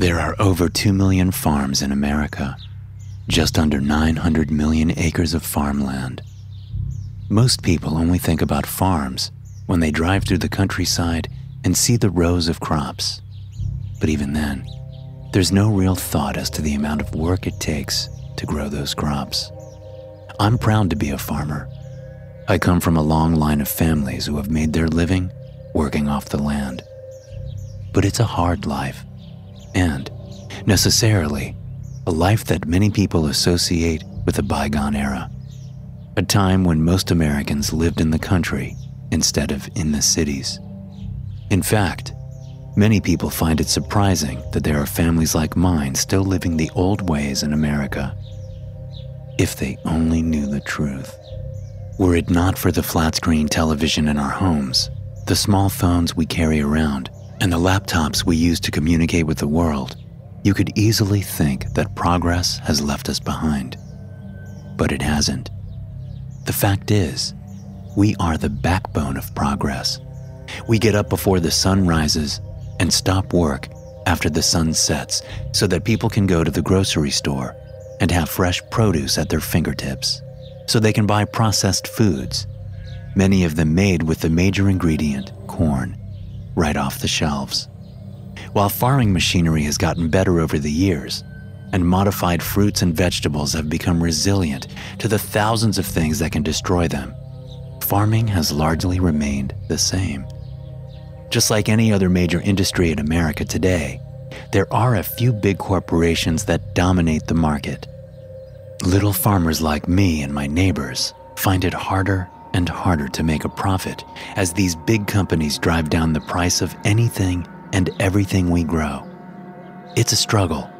There are over 2 million farms in America, just under 900 million acres of farmland. Most people only think about farms when they drive through the countryside and see the rows of crops. But even then, there's no real thought as to the amount of work it takes to grow those crops. I'm proud to be a farmer. I come from a long line of families who have made their living working off the land. But it's a hard life and, necessarily, a life that many people associate with a bygone era. A time when most Americans lived in the country instead of in the cities. In fact, many people find it surprising that there are families like mine still living the old ways in America. If they only knew the truth. Were it not for the flat screen television in our homes, the small phones we carry around, and the laptops we use to communicate with the world, you could easily think that progress has left us behind. But it hasn't. The fact is, we are the backbone of progress. We get up before the sun rises and stop work after the sun sets so that people can go to the grocery store and have fresh produce at their fingertips, so they can buy processed foods, many of them made with the major ingredient, corn right off the shelves. While farming machinery has gotten better over the years, and modified fruits and vegetables have become resilient to the thousands of things that can destroy them, farming has largely remained the same. Just like any other major industry in America today, there are a few big corporations that dominate the market. Little farmers like me and my neighbors find it harder and harder to make a profit as these big companies drive down the price of anything and everything we grow. It's a struggle,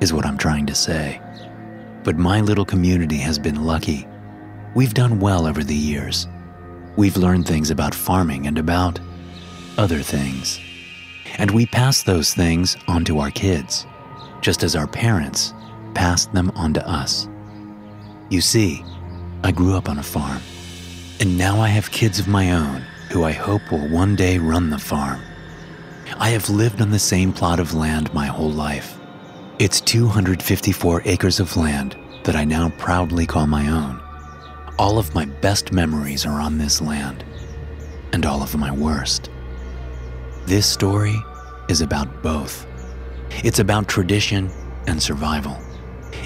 is what I'm trying to say. But my little community has been lucky. We've done well over the years. We've learned things about farming and about other things. And we pass those things on to our kids, just as our parents passed them on to us. You see, I grew up on a farm. And now I have kids of my own who I hope will one day run the farm. I have lived on the same plot of land my whole life. It's 254 acres of land that I now proudly call my own. All of my best memories are on this land, and all of my worst. This story is about both. It's about tradition and survival.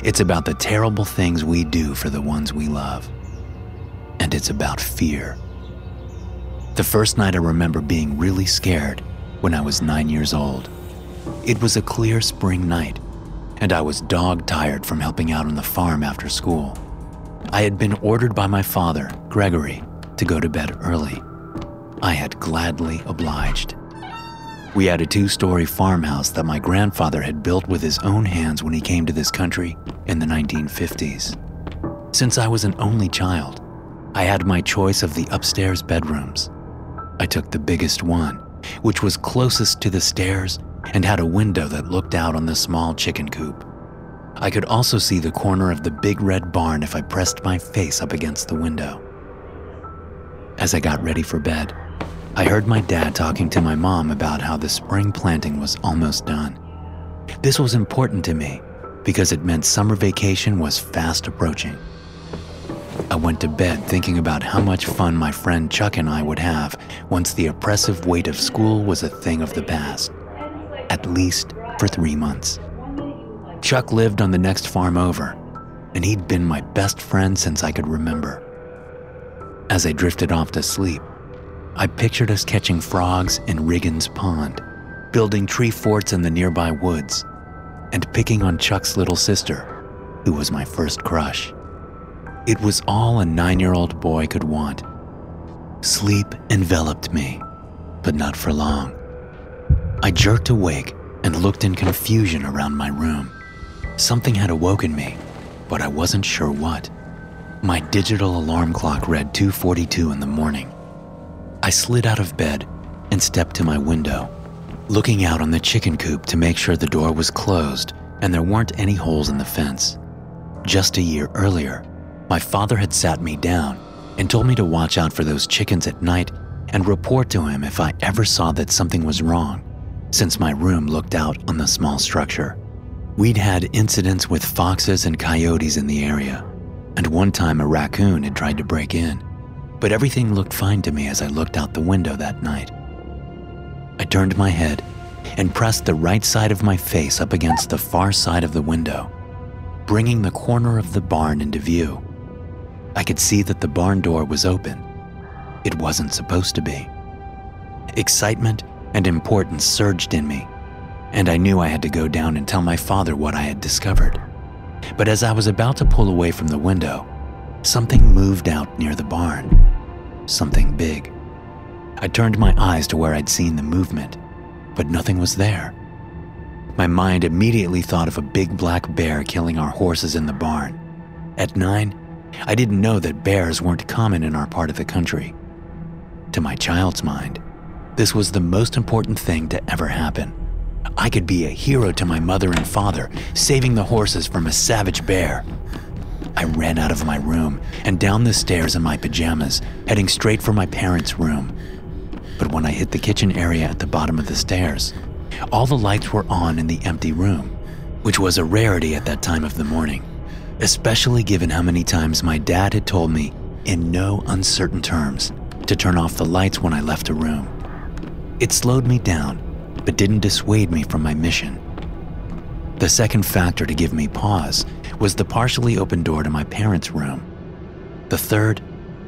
It's about the terrible things we do for the ones we love and it's about fear. The first night I remember being really scared when I was nine years old. It was a clear spring night, and I was dog tired from helping out on the farm after school. I had been ordered by my father, Gregory, to go to bed early. I had gladly obliged. We had a two story farmhouse that my grandfather had built with his own hands when he came to this country in the 1950s. Since I was an only child, I had my choice of the upstairs bedrooms. I took the biggest one, which was closest to the stairs and had a window that looked out on the small chicken coop. I could also see the corner of the big red barn if I pressed my face up against the window. As I got ready for bed, I heard my dad talking to my mom about how the spring planting was almost done. This was important to me because it meant summer vacation was fast approaching. I went to bed thinking about how much fun my friend Chuck and I would have once the oppressive weight of school was a thing of the past. At least for three months. Chuck lived on the next farm over, and he'd been my best friend since I could remember. As I drifted off to sleep, I pictured us catching frogs in Riggins Pond, building tree forts in the nearby woods, and picking on Chuck's little sister, who was my first crush. It was all a nine year old boy could want. Sleep enveloped me, but not for long. I jerked awake and looked in confusion around my room. Something had awoken me, but I wasn't sure what. My digital alarm clock read 2:42 in the morning. I slid out of bed and stepped to my window, looking out on the chicken coop to make sure the door was closed and there weren't any holes in the fence. Just a year earlier, my father had sat me down and told me to watch out for those chickens at night and report to him if I ever saw that something was wrong, since my room looked out on the small structure. We'd had incidents with foxes and coyotes in the area, and one time a raccoon had tried to break in, but everything looked fine to me as I looked out the window that night. I turned my head and pressed the right side of my face up against the far side of the window, bringing the corner of the barn into view. I could see that the barn door was open. It wasn't supposed to be. Excitement and importance surged in me and I knew I had to go down and tell my father what I had discovered. But as I was about to pull away from the window, something moved out near the barn. Something big. I turned my eyes to where I'd seen the movement, but nothing was there. My mind immediately thought of a big black bear killing our horses in the barn. At nine, I didn't know that bears weren't common in our part of the country. To my child's mind, this was the most important thing to ever happen. I could be a hero to my mother and father, saving the horses from a savage bear. I ran out of my room and down the stairs in my pajamas, heading straight for my parents' room. But when I hit the kitchen area at the bottom of the stairs, all the lights were on in the empty room, which was a rarity at that time of the morning, especially given how many times my dad had told me, in no uncertain terms, to turn off the lights when I left a room. It slowed me down but didn't dissuade me from my mission. The second factor to give me pause was the partially open door to my parents' room. The third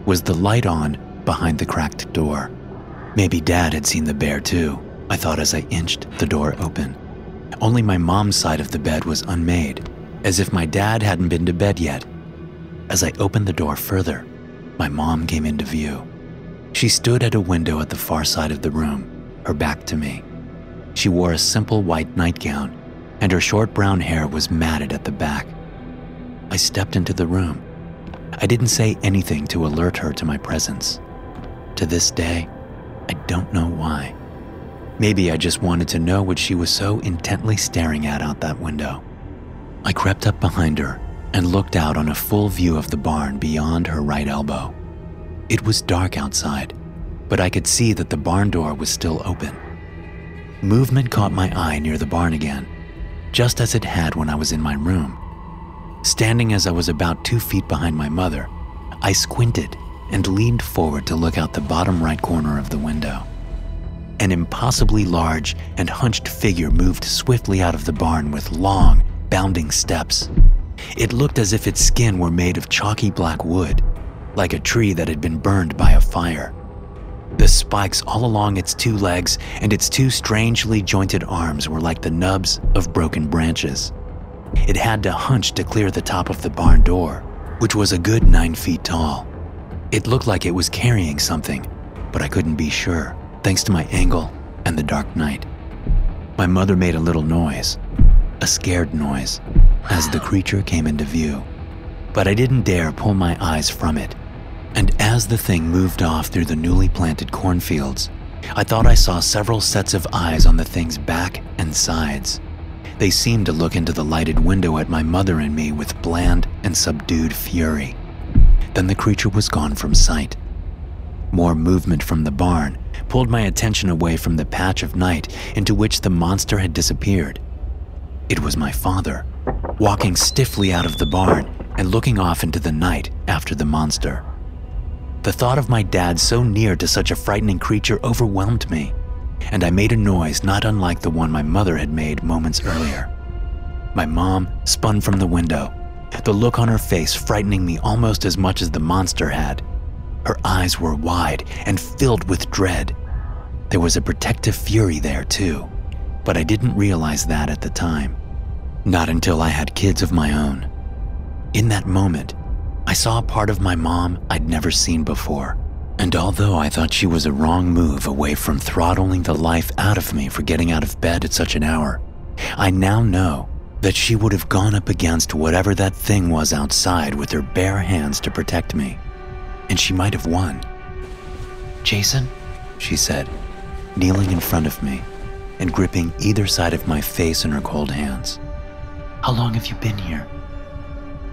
was the light on behind the cracked door. Maybe Dad had seen the bear too, I thought as I inched the door open. Only my mom's side of the bed was unmade, as if my dad hadn't been to bed yet. As I opened the door further, my mom came into view. She stood at a window at the far side of the room, her back to me. She wore a simple white nightgown, and her short brown hair was matted at the back. I stepped into the room. I didn't say anything to alert her to my presence. To this day, I don't know why. Maybe I just wanted to know what she was so intently staring at out that window. I crept up behind her and looked out on a full view of the barn beyond her right elbow. It was dark outside, but I could see that the barn door was still open. Movement caught my eye near the barn again, just as it had when I was in my room. Standing as I was about two feet behind my mother, I squinted and leaned forward to look out the bottom right corner of the window. An impossibly large and hunched figure moved swiftly out of the barn with long, bounding steps. It looked as if its skin were made of chalky black wood, like a tree that had been burned by a fire. The spikes all along its two legs and its two strangely jointed arms were like the nubs of broken branches. It had to hunch to clear the top of the barn door, which was a good nine feet tall. It looked like it was carrying something, but I couldn't be sure, thanks to my angle and the dark night. My mother made a little noise, a scared noise, as the creature came into view, but I didn't dare pull my eyes from it and as the thing moved off through the newly planted cornfields, I thought I saw several sets of eyes on the thing's back and sides. They seemed to look into the lighted window at my mother and me with bland and subdued fury. Then the creature was gone from sight. More movement from the barn pulled my attention away from the patch of night into which the monster had disappeared. It was my father, walking stiffly out of the barn and looking off into the night after the monster. The thought of my dad so near to such a frightening creature overwhelmed me. and I made a noise not unlike the one my mother had made moments earlier. My mom spun from the window, the look on her face frightening me almost as much as the monster had. Her eyes were wide and filled with dread. There was a protective fury there, too, but I didn't realize that at the time. Not until I had kids of my own. In that moment, I saw a part of my mom I'd never seen before. And although I thought she was a wrong move away from throttling the life out of me for getting out of bed at such an hour, I now know that she would have gone up against whatever that thing was outside with her bare hands to protect me. And she might have won. Jason, she said, kneeling in front of me and gripping either side of my face in her cold hands. How long have you been here?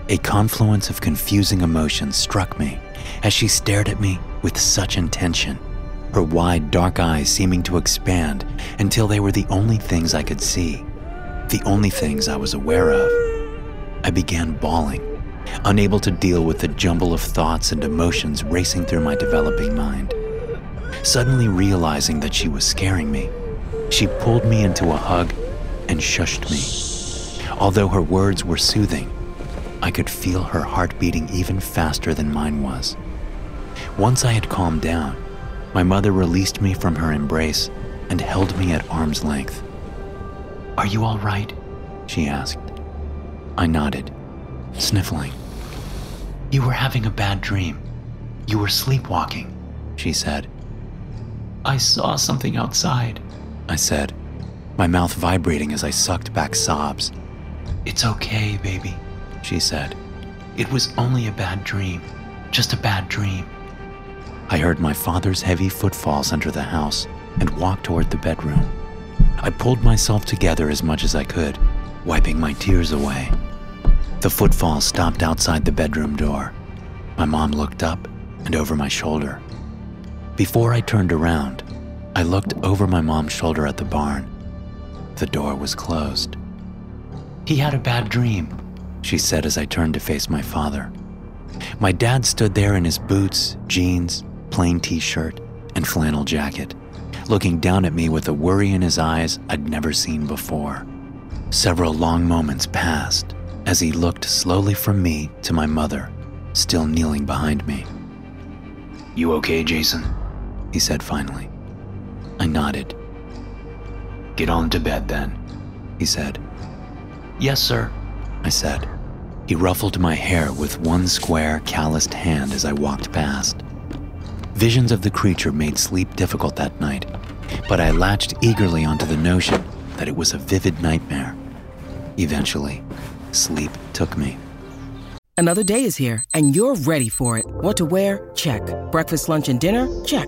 A confluence of confusing emotions struck me as she stared at me with such intention, her wide, dark eyes seeming to expand until they were the only things I could see, the only things I was aware of. I began bawling, unable to deal with the jumble of thoughts and emotions racing through my developing mind. Suddenly realizing that she was scaring me, she pulled me into a hug and shushed me. Although her words were soothing, I could feel her heart beating even faster than mine was. Once I had calmed down, my mother released me from her embrace and held me at arm's length. Are you all right? she asked. I nodded, sniffling. You were having a bad dream. You were sleepwalking, she said. I saw something outside, I said, my mouth vibrating as I sucked back sobs. It's okay, baby, she said. It was only a bad dream, just a bad dream. I heard my father's heavy footfalls enter the house and walk toward the bedroom. I pulled myself together as much as I could, wiping my tears away. The footfalls stopped outside the bedroom door. My mom looked up and over my shoulder. Before I turned around, I looked over my mom's shoulder at the barn. The door was closed. He had a bad dream, she said as I turned to face my father. My dad stood there in his boots, jeans, plain t shirt, and flannel jacket, looking down at me with a worry in his eyes I'd never seen before. Several long moments passed as he looked slowly from me to my mother, still kneeling behind me. You okay, Jason? He said finally. I nodded. Get on to bed then, he said. Yes, sir, I said. He ruffled my hair with one square, calloused hand as I walked past. Visions of the creature made sleep difficult that night, but I latched eagerly onto the notion that it was a vivid nightmare. Eventually, sleep took me. Another day is here, and you're ready for it. What to wear? Check. Breakfast, lunch, and dinner? Check.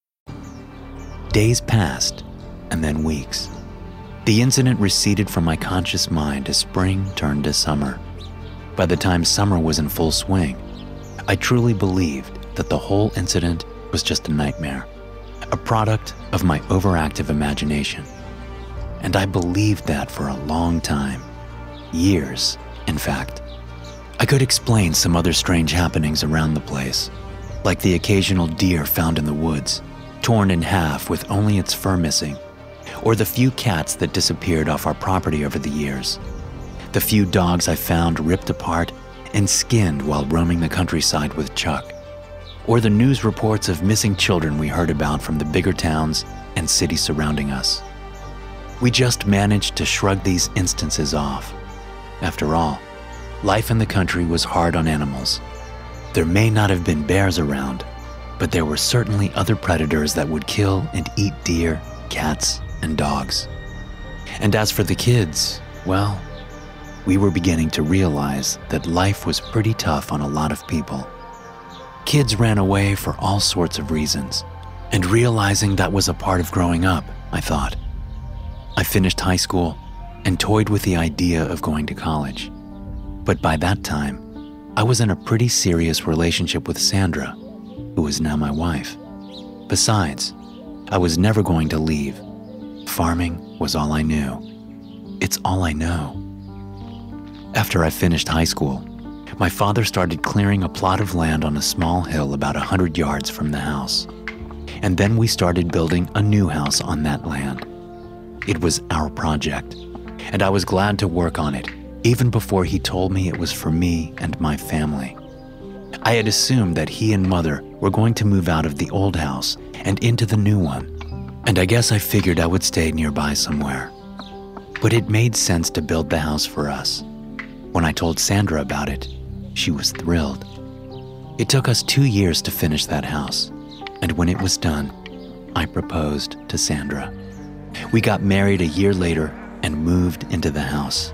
Days passed, and then weeks. The incident receded from my conscious mind as spring turned to summer. By the time summer was in full swing, I truly believed that the whole incident was just a nightmare, a product of my overactive imagination. And I believed that for a long time. Years, in fact. I could explain some other strange happenings around the place, like the occasional deer found in the woods torn in half with only its fur missing, or the few cats that disappeared off our property over the years, the few dogs I found ripped apart and skinned while roaming the countryside with Chuck, or the news reports of missing children we heard about from the bigger towns and cities surrounding us. We just managed to shrug these instances off. After all, life in the country was hard on animals. There may not have been bears around, but there were certainly other predators that would kill and eat deer, cats, and dogs. And as for the kids, well, we were beginning to realize that life was pretty tough on a lot of people. Kids ran away for all sorts of reasons, and realizing that was a part of growing up, I thought. I finished high school and toyed with the idea of going to college. But by that time, I was in a pretty serious relationship with Sandra, who is now my wife. Besides, I was never going to leave. Farming was all I knew. It's all I know. After I finished high school, my father started clearing a plot of land on a small hill about a 100 yards from the house. And then we started building a new house on that land. It was our project, and I was glad to work on it, even before he told me it was for me and my family. I had assumed that he and mother were going to move out of the old house and into the new one, and I guess I figured I would stay nearby somewhere. But it made sense to build the house for us. When I told Sandra about it, she was thrilled. It took us two years to finish that house, and when it was done, I proposed to Sandra. We got married a year later and moved into the house.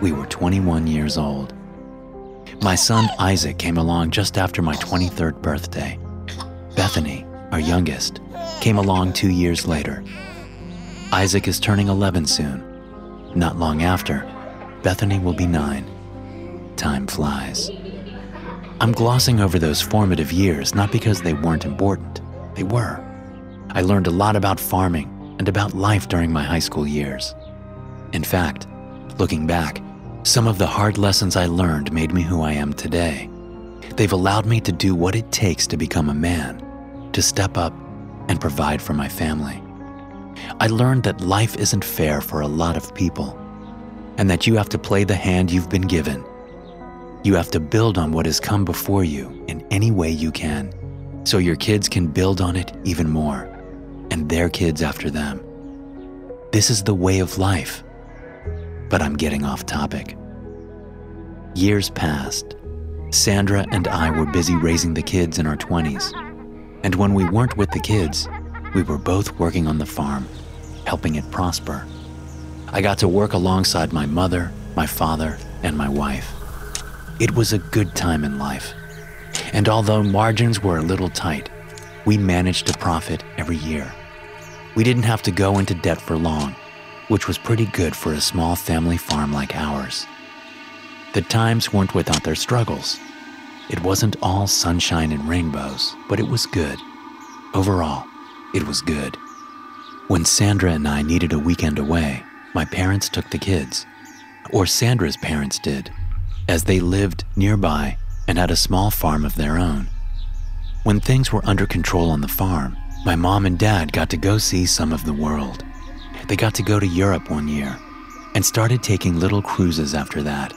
We were 21 years old. My son Isaac came along just after my 23rd birthday. Bethany, our youngest, came along two years later. Isaac is turning 11 soon. Not long after, Bethany will be nine. Time flies. I'm glossing over those formative years not because they weren't important, they were. I learned a lot about farming and about life during my high school years. In fact, looking back, some of the hard lessons I learned made me who I am today. They've allowed me to do what it takes to become a man, to step up and provide for my family. I learned that life isn't fair for a lot of people, and that you have to play the hand you've been given. You have to build on what has come before you in any way you can, so your kids can build on it even more and their kids after them. This is the way of life. But I'm getting off topic. Years passed. Sandra and I were busy raising the kids in our 20s. And when we weren't with the kids, we were both working on the farm, helping it prosper. I got to work alongside my mother, my father, and my wife. It was a good time in life. And although margins were a little tight, we managed to profit every year. We didn't have to go into debt for long, which was pretty good for a small family farm like ours. The times weren't without their struggles. It wasn't all sunshine and rainbows, but it was good. Overall, it was good. When Sandra and I needed a weekend away, my parents took the kids. Or Sandra's parents did, as they lived nearby and had a small farm of their own. When things were under control on the farm, my mom and dad got to go see some of the world. They got to go to Europe one year and started taking little cruises after that.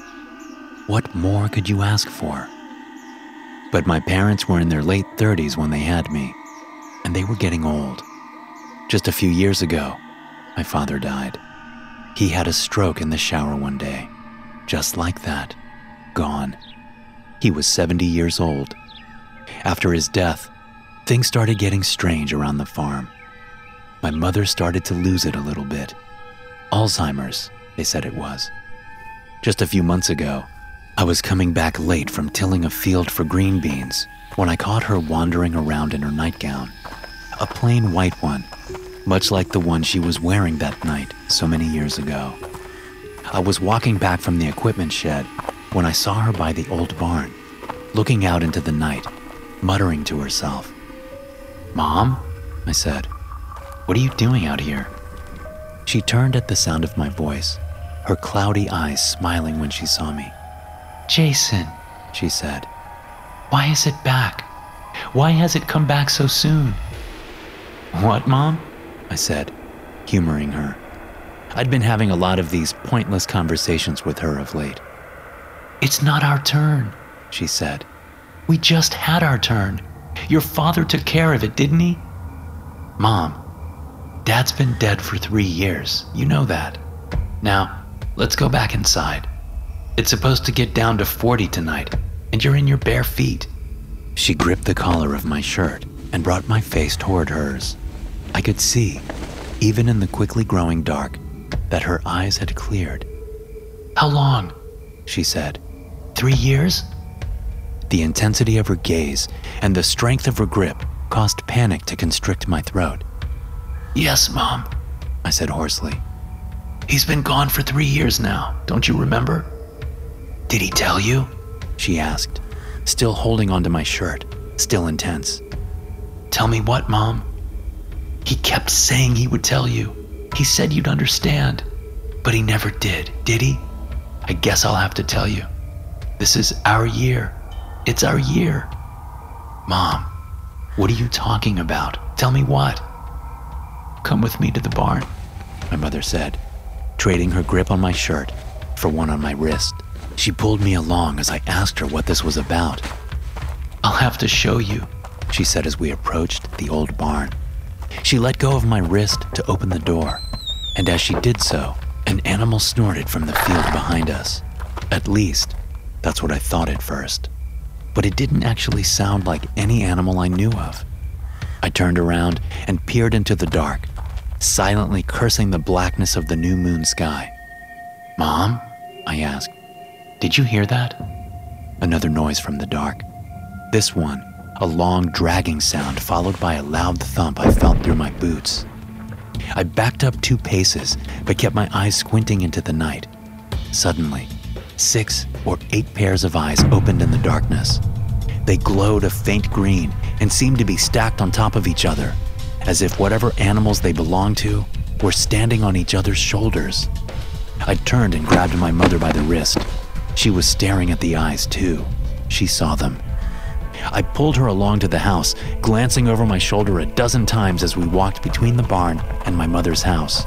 What more could you ask for? But my parents were in their late 30s when they had me, and they were getting old. Just a few years ago, my father died. He had a stroke in the shower one day, just like that, gone. He was 70 years old after his death, things started getting strange around the farm. My mother started to lose it a little bit. Alzheimer's, they said it was. Just a few months ago, I was coming back late from tilling a field for green beans when I caught her wandering around in her nightgown. A plain white one, much like the one she was wearing that night so many years ago. I was walking back from the equipment shed when I saw her by the old barn, looking out into the night muttering to herself. Mom? I said. What are you doing out here? She turned at the sound of my voice, her cloudy eyes smiling when she saw me. Jason, she said, why is it back? Why has it come back so soon? What, Mom? I said, humoring her. I'd been having a lot of these pointless conversations with her of late. It's not our turn, she said. We just had our turn. Your father took care of it, didn't he? Mom, Dad's been dead for three years. You know that. Now, let's go back inside. It's supposed to get down to 40 tonight, and you're in your bare feet. She gripped the collar of my shirt and brought my face toward hers. I could see, even in the quickly growing dark, that her eyes had cleared. How long? She said. Three years? The intensity of her gaze and the strength of her grip caused panic to constrict my throat. Yes, Mom, I said hoarsely. He's been gone for three years now, don't you remember? Did he tell you? She asked, still holding onto my shirt, still intense. Tell me what, Mom? He kept saying he would tell you. He said you'd understand. But he never did, did he? I guess I'll have to tell you. This is our year. It's our year. Mom, what are you talking about? Tell me what? Come with me to the barn, my mother said, trading her grip on my shirt for one on my wrist. She pulled me along as I asked her what this was about. I'll have to show you, she said as we approached the old barn. She let go of my wrist to open the door, and as she did so, an animal snorted from the field behind us. At least, that's what I thought at first. But it didn't actually sound like any animal I knew of. I turned around and peered into the dark, silently cursing the blackness of the new moon sky. Mom? I asked. Did you hear that? Another noise from the dark. This one, a long dragging sound followed by a loud thump I felt through my boots. I backed up two paces, but kept my eyes squinting into the night. Suddenly, six or eight pairs of eyes opened in the darkness. They glowed a faint green and seemed to be stacked on top of each other, as if whatever animals they belonged to were standing on each other's shoulders. I turned and grabbed my mother by the wrist. She was staring at the eyes, too. She saw them. I pulled her along to the house, glancing over my shoulder a dozen times as we walked between the barn and my mother's house.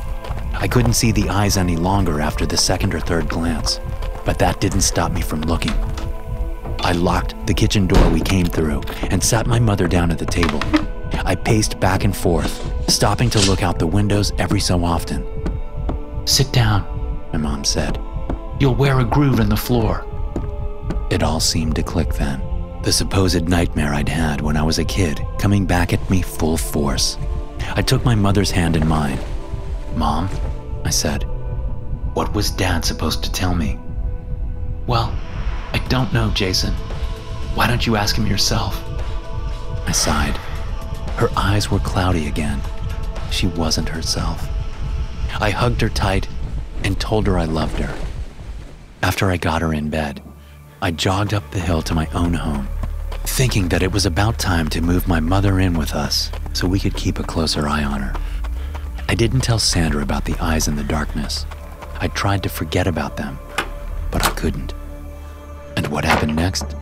I couldn't see the eyes any longer after the second or third glance, but that didn't stop me from looking. I locked the kitchen door we came through and sat my mother down at the table. I paced back and forth, stopping to look out the windows every so often. Sit down, my mom said. You'll wear a groove in the floor. It all seemed to click then. The supposed nightmare I'd had when I was a kid coming back at me full force. I took my mother's hand in mine. Mom, I said, what was Dad supposed to tell me? Well, I don't know, Jason. Why don't you ask him yourself? I sighed. Her eyes were cloudy again. She wasn't herself. I hugged her tight and told her I loved her. After I got her in bed, I jogged up the hill to my own home, thinking that it was about time to move my mother in with us so we could keep a closer eye on her. I didn't tell Sandra about the eyes in the darkness. I tried to forget about them, but I couldn't. And what happened next?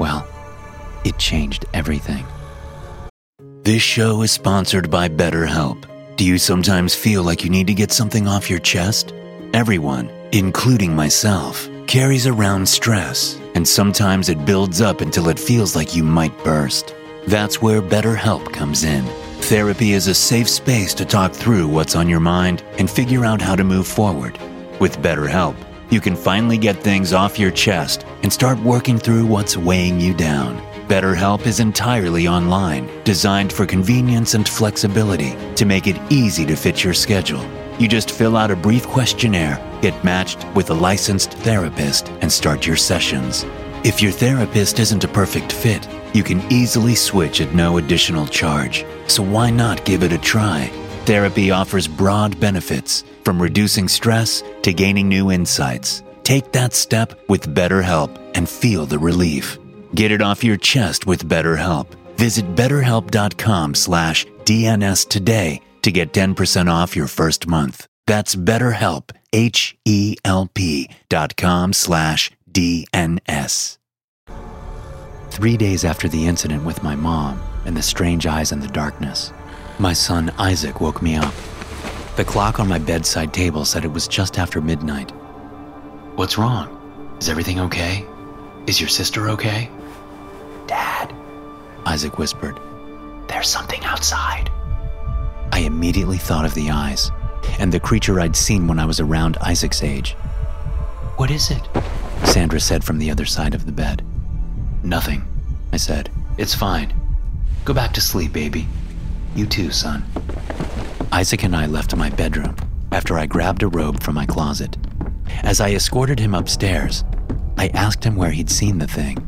Well, it changed everything. This show is sponsored by BetterHelp. Do you sometimes feel like you need to get something off your chest? Everyone, including myself, carries around stress, and sometimes it builds up until it feels like you might burst. That's where BetterHelp comes in. Therapy is a safe space to talk through what's on your mind and figure out how to move forward. With BetterHelp, you can finally get things off your chest and start working through what's weighing you down. BetterHelp is entirely online, designed for convenience and flexibility to make it easy to fit your schedule. You just fill out a brief questionnaire, get matched with a licensed therapist, and start your sessions. If your therapist isn't a perfect fit, you can easily switch at no additional charge. So why not give it a try? Therapy offers broad benefits, from reducing stress to gaining new insights. Take that step with BetterHelp and feel the relief. Get it off your chest with BetterHelp. Visit betterhelp.com slash DNS today to get 10% off your first month. That's betterhelp, H-E-L-P dot com slash DNS. Three days after the incident with my mom and the strange eyes in the darkness, my son Isaac woke me up. The clock on my bedside table said it was just after midnight. What's wrong? Is everything okay? Is your sister okay? Dad, Isaac whispered. There's something outside. I immediately thought of the eyes and the creature I'd seen when I was around Isaac's age. What is it? Sandra said from the other side of the bed. Nothing, I said. It's fine. Go back to sleep, baby. You too, son. Isaac and I left my bedroom after I grabbed a robe from my closet. As I escorted him upstairs, I asked him where he'd seen the thing.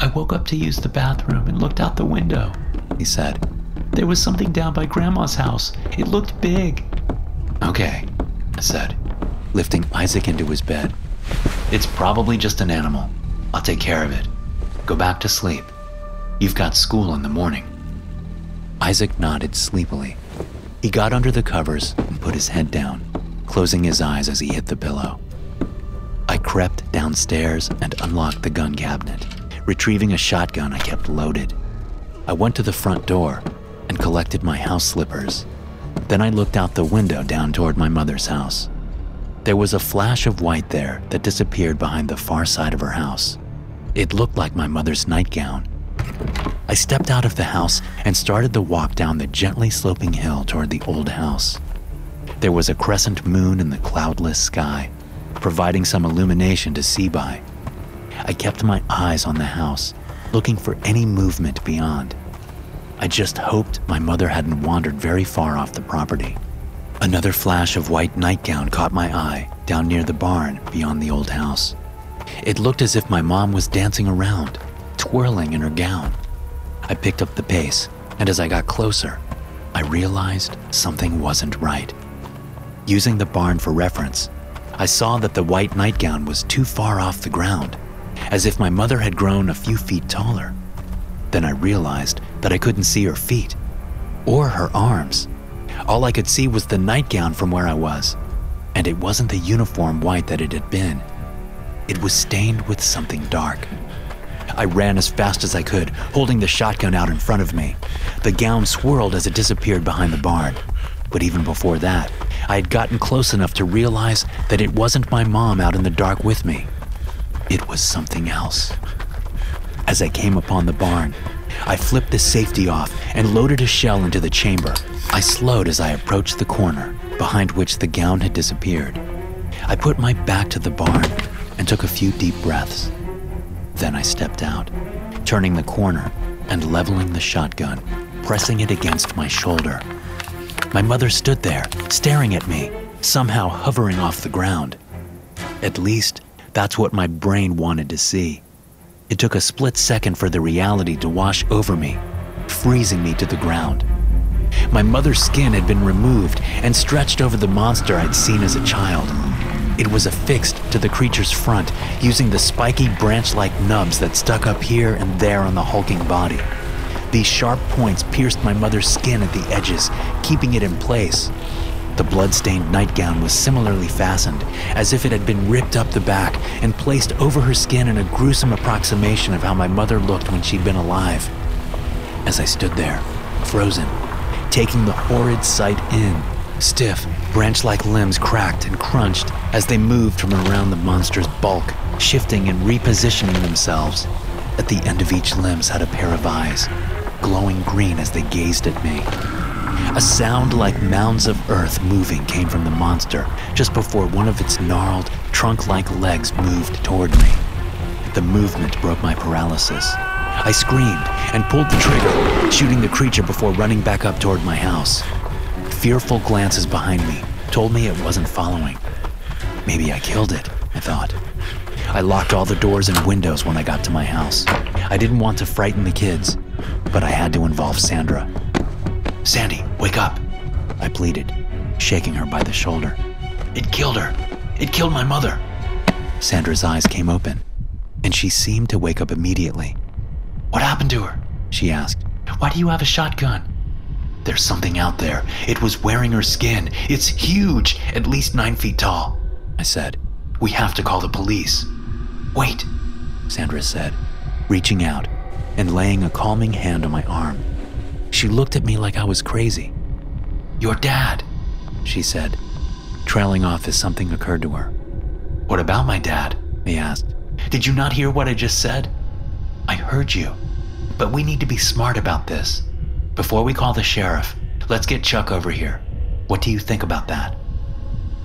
I woke up to use the bathroom and looked out the window, he said. There was something down by Grandma's house. It looked big. Okay, I said, lifting Isaac into his bed. It's probably just an animal. I'll take care of it. Go back to sleep. You've got school in the morning. Isaac nodded sleepily. He got under the covers and put his head down, closing his eyes as he hit the pillow. I crept downstairs and unlocked the gun cabinet, retrieving a shotgun I kept loaded. I went to the front door and collected my house slippers. Then I looked out the window down toward my mother's house. There was a flash of white there that disappeared behind the far side of her house. It looked like my mother's nightgown. I stepped out of the house and started the walk down the gently sloping hill toward the old house. There was a crescent moon in the cloudless sky, providing some illumination to see by. I kept my eyes on the house, looking for any movement beyond. I just hoped my mother hadn't wandered very far off the property. Another flash of white nightgown caught my eye down near the barn beyond the old house. It looked as if my mom was dancing around, twirling in her gown. I picked up the pace, and as I got closer, I realized something wasn't right. Using the barn for reference, I saw that the white nightgown was too far off the ground, as if my mother had grown a few feet taller. Then I realized that I couldn't see her feet or her arms. All I could see was the nightgown from where I was, and it wasn't the uniform white that it had been. It was stained with something dark. I ran as fast as I could, holding the shotgun out in front of me. The gown swirled as it disappeared behind the barn. But even before that, I had gotten close enough to realize that it wasn't my mom out in the dark with me. It was something else. As I came upon the barn, I flipped the safety off and loaded a shell into the chamber. I slowed as I approached the corner, behind which the gown had disappeared. I put my back to the barn and took a few deep breaths. Then I stepped out, turning the corner and leveling the shotgun, pressing it against my shoulder. My mother stood there, staring at me, somehow hovering off the ground. At least, that's what my brain wanted to see. It took a split second for the reality to wash over me, freezing me to the ground. My mother's skin had been removed and stretched over the monster I'd seen as a child. It was affixed to the creature's front using the spiky branch like nubs that stuck up here and there on the hulking body. These sharp points pierced my mother's skin at the edges, keeping it in place. The blood-stained nightgown was similarly fastened, as if it had been ripped up the back and placed over her skin in a gruesome approximation of how my mother looked when she'd been alive. As I stood there, frozen, taking the horrid sight in, stiff, branch-like limbs cracked and crunched as they moved from around the monster's bulk, shifting and repositioning themselves. At the end of each limb sat a pair of eyes, glowing green as they gazed at me. A sound like mounds of earth moving came from the monster just before one of its gnarled, trunk like legs moved toward me. The movement broke my paralysis. I screamed and pulled the trigger, shooting the creature before running back up toward my house. Fearful glances behind me told me it wasn't following. Maybe I killed it, I thought. I locked all the doors and windows when I got to my house. I didn't want to frighten the kids, but I had to involve Sandra. Sandy, wake up, I pleaded, shaking her by the shoulder. It killed her. It killed my mother. Sandra's eyes came open, and she seemed to wake up immediately. What happened to her? She asked. Why do you have a shotgun? There's something out there. It was wearing her skin. It's huge, at least nine feet tall. I said. We have to call the police. Wait, Sandra said, reaching out and laying a calming hand on my arm. She looked at me like I was crazy. Your dad, she said, trailing off as something occurred to her. What about my dad? He asked. Did you not hear what I just said? I heard you, but we need to be smart about this. Before we call the sheriff, let's get Chuck over here. What do you think about that?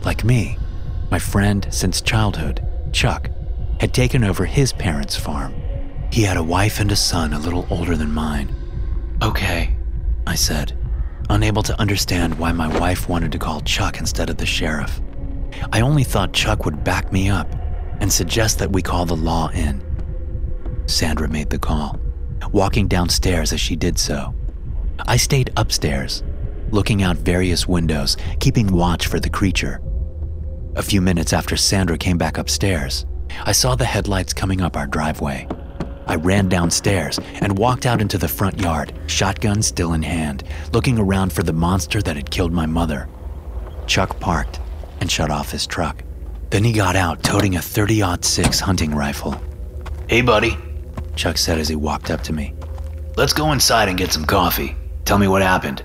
Like me, My friend since childhood, Chuck, had taken over his parents' farm. He had a wife and a son a little older than mine. Okay, I said, unable to understand why my wife wanted to call Chuck instead of the sheriff. I only thought Chuck would back me up and suggest that we call the law in. Sandra made the call, walking downstairs as she did so. I stayed upstairs, looking out various windows, keeping watch for the creature. A few minutes after Sandra came back upstairs, I saw the headlights coming up our driveway. I ran downstairs and walked out into the front yard, shotgun still in hand, looking around for the monster that had killed my mother. Chuck parked and shut off his truck. Then he got out toting a 30 6 hunting rifle. Hey, buddy, Chuck said as he walked up to me. Let's go inside and get some coffee. Tell me what happened.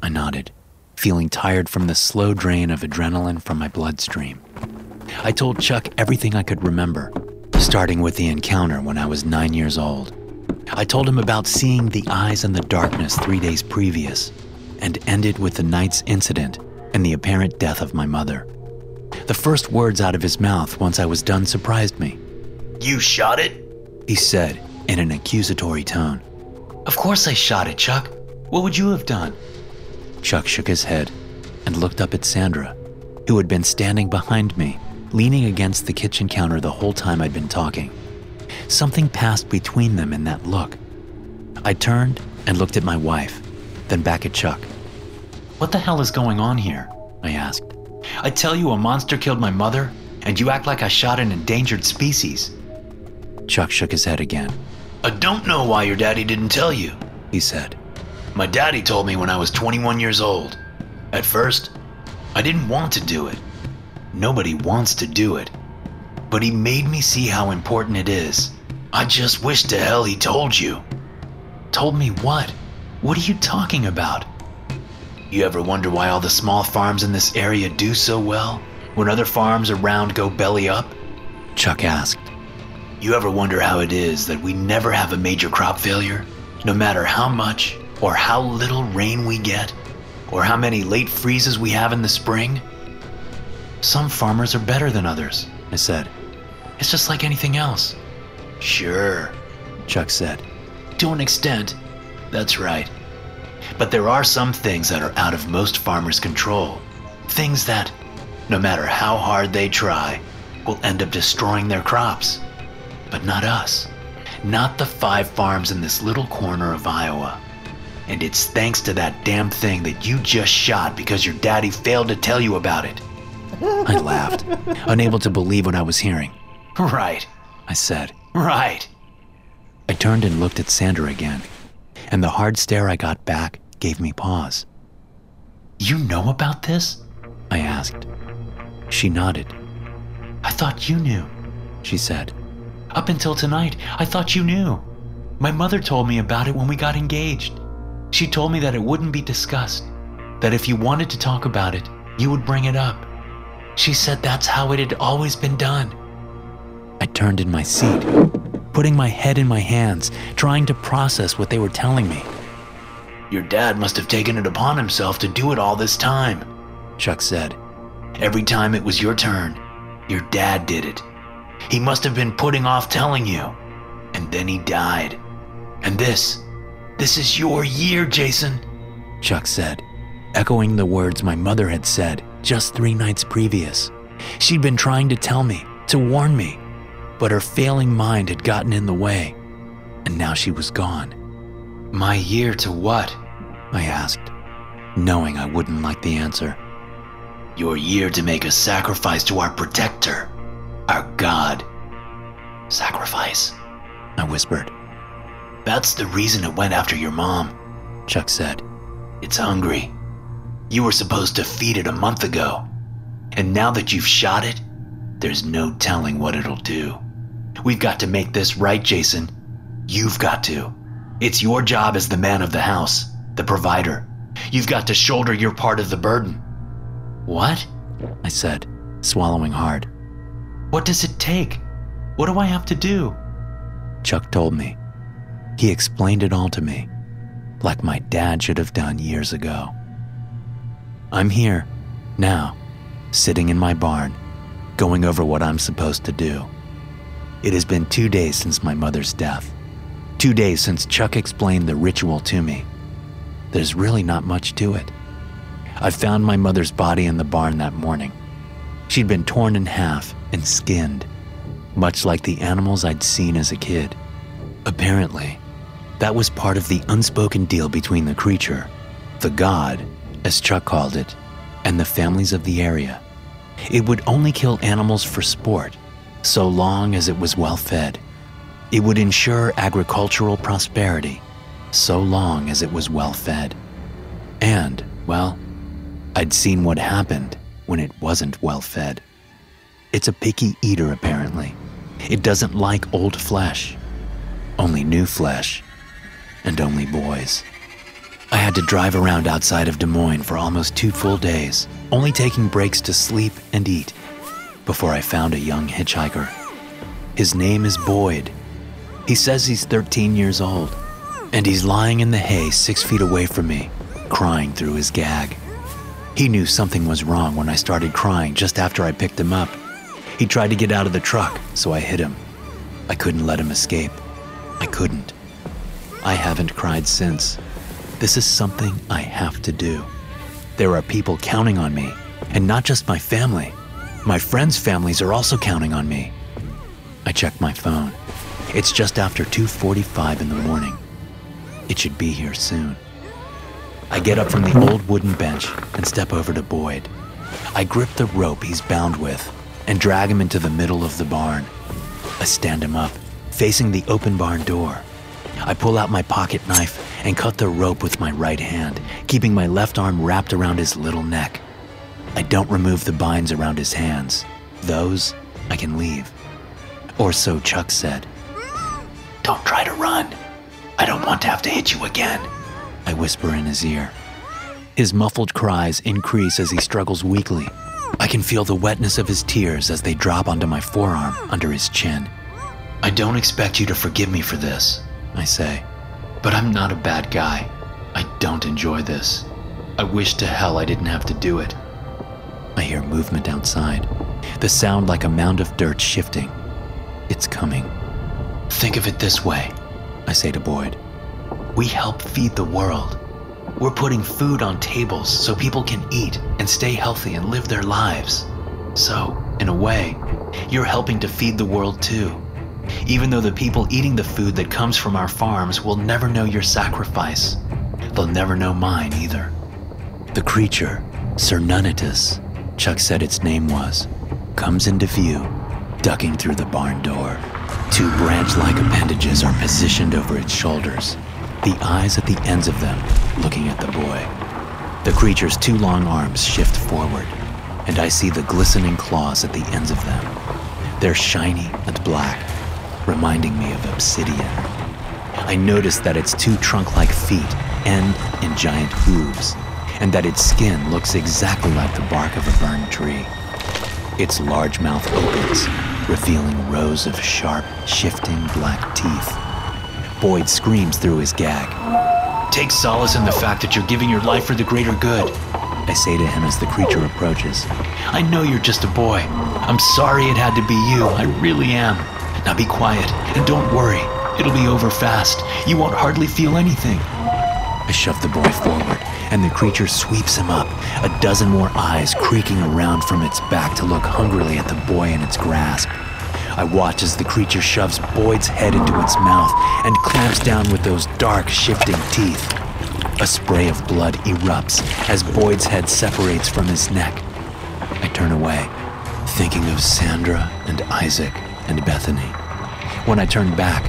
I nodded, feeling tired from the slow drain of adrenaline from my bloodstream. I told Chuck everything I could remember, starting with the encounter when I was nine years old. I told him about seeing the eyes in the darkness three days previous, and ended with the night's incident and the apparent death of my mother. The first words out of his mouth once I was done surprised me. You shot it? He said in an accusatory tone. Of course I shot it, Chuck. What would you have done? Chuck shook his head and looked up at Sandra, who had been standing behind me, leaning against the kitchen counter the whole time I'd been talking. Something passed between them in that look. I turned and looked at my wife, then back at Chuck. What the hell is going on here? I asked. I tell you a monster killed my mother, and you act like I shot an endangered species. Chuck shook his head again. I don't know why your daddy didn't tell you, he said. My daddy told me when I was 21 years old. At first, I didn't want to do it. Nobody wants to do it. But he made me see how important it is. I just wish to hell he told you. Told me what? What are you talking about? You ever wonder why all the small farms in this area do so well when other farms around go belly up? Chuck asked. You ever wonder how it is that we never have a major crop failure, no matter how much or how little rain we get, or how many late freezes we have in the spring? Some farmers are better than others, I said. It's just like anything else. Sure, Chuck said. To an extent, that's right. But there are some things that are out of most farmers' control. Things that, no matter how hard they try, will end up destroying their crops. But not us. Not the five farms in this little corner of Iowa. And it's thanks to that damn thing that you just shot because your daddy failed to tell you about it. I laughed, unable to believe what I was hearing. Right, I said. Right. I turned and looked at Sandra again, and the hard stare I got back gave me pause. You know about this? I asked. She nodded. I thought you knew, she said. Up until tonight, I thought you knew. My mother told me about it when we got engaged. She told me that it wouldn't be discussed, that if you wanted to talk about it, you would bring it up. She said that's how it had always been done. I turned in my seat, putting my head in my hands, trying to process what they were telling me. Your dad must have taken it upon himself to do it all this time, Chuck said. Every time it was your turn, your dad did it. He must have been putting off telling you. And then he died. And this, this is your year, Jason, Chuck said, echoing the words my mother had said just three nights previous. She'd been trying to tell me, to warn me, but her failing mind had gotten in the way, and now she was gone. My year to what? I asked, knowing I wouldn't like the answer. Your year to make a sacrifice to our protector, our God. Sacrifice, I whispered. That's the reason it went after your mom, Chuck said. It's hungry. You were supposed to feed it a month ago. And now that you've shot it, there's no telling what it'll do. We've got to make this right, Jason. You've got to. It's your job as the man of the house, the provider. You've got to shoulder your part of the burden. What? I said, swallowing hard. What does it take? What do I have to do? Chuck told me. He explained it all to me, like my dad should have done years ago. I'm here, now, sitting in my barn, going over what I'm supposed to do. It has been two days since my mother's death. Two days since Chuck explained the ritual to me. There's really not much to it. I found my mother's body in the barn that morning. She'd been torn in half and skinned, much like the animals I'd seen as a kid. Apparently, that was part of the unspoken deal between the creature, the god, as Chuck called it, and the families of the area. It would only kill animals for sport, so long as it was well fed. It would ensure agricultural prosperity, so long as it was well fed. And, well, I'd seen what happened when it wasn't well fed. It's a picky eater, apparently. It doesn't like old flesh, only new flesh, and only boys. I had to drive around outside of Des Moines for almost two full days, only taking breaks to sleep and eat, before I found a young hitchhiker. His name is Boyd. He says he's 13 years old, and he's lying in the hay six feet away from me, crying through his gag. He knew something was wrong when I started crying just after I picked him up. He tried to get out of the truck, so I hit him. I couldn't let him escape. I couldn't. I haven't cried since. This is something I have to do. There are people counting on me, and not just my family. My friends' families are also counting on me. I check my phone. It's just after 2:45 in the morning. It should be here soon. I get up from the old wooden bench and step over to Boyd. I grip the rope he's bound with and drag him into the middle of the barn. I stand him up, facing the open barn door. I pull out my pocket knife and cut the rope with my right hand, keeping my left arm wrapped around his little neck. I don't remove the binds around his hands. Those I can leave. Or so Chuck said. Don't try to run. I don't want to have to hit you again. I whisper in his ear. His muffled cries increase as he struggles weakly. I can feel the wetness of his tears as they drop onto my forearm under his chin. I don't expect you to forgive me for this, I say. But I'm not a bad guy. I don't enjoy this. I wish to hell I didn't have to do it. I hear movement outside, the sound like a mound of dirt shifting. It's coming. Think of it this way, I say to Boyd. We help feed the world. We're putting food on tables so people can eat and stay healthy and live their lives. So, in a way, you're helping to feed the world too. Even though the people eating the food that comes from our farms will never know your sacrifice, they'll never know mine either. The creature, Cernunnitus, Chuck said its name was, comes into view, ducking through the barn door. Two branch like appendages are positioned over its shoulders, the eyes at the ends of them looking at the boy. The creature's two long arms shift forward, and I see the glistening claws at the ends of them. They're shiny and black, reminding me of obsidian. I notice that its two trunk like feet end in giant hooves, and that its skin looks exactly like the bark of a burned tree. Its large mouth opens, revealing rows of sharp, shifting black teeth. Boyd screams through his gag. Take solace in the fact that you're giving your life for the greater good. I say to him as the creature approaches. I know you're just a boy. I'm sorry it had to be you. I really am. Now be quiet and don't worry. It'll be over fast. You won't hardly feel anything. I shove the boy forward, and the creature sweeps him up, a dozen more eyes creaking around from its back to look hungrily at the boy in its grasp. I watch as the creature shoves Boyd's head into its mouth and clamps down with those dark, shifting teeth. A spray of blood erupts as Boyd's head separates from his neck. I turn away, thinking of Sandra and Isaac and Bethany. When I turn back,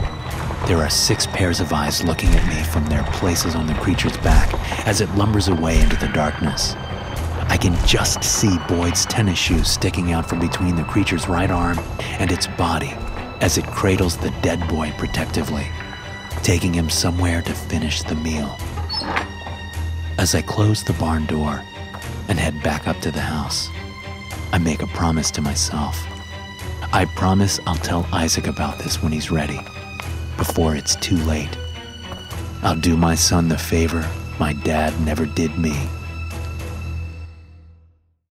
there are six pairs of eyes looking at me from their places on the creature's back as it lumbers away into the darkness. I can just see Boyd's tennis shoes sticking out from between the creature's right arm and its body as it cradles the dead boy protectively, taking him somewhere to finish the meal. As I close the barn door and head back up to the house, I make a promise to myself. I promise I'll tell Isaac about this when he's ready, before it's too late. I'll do my son the favor my dad never did me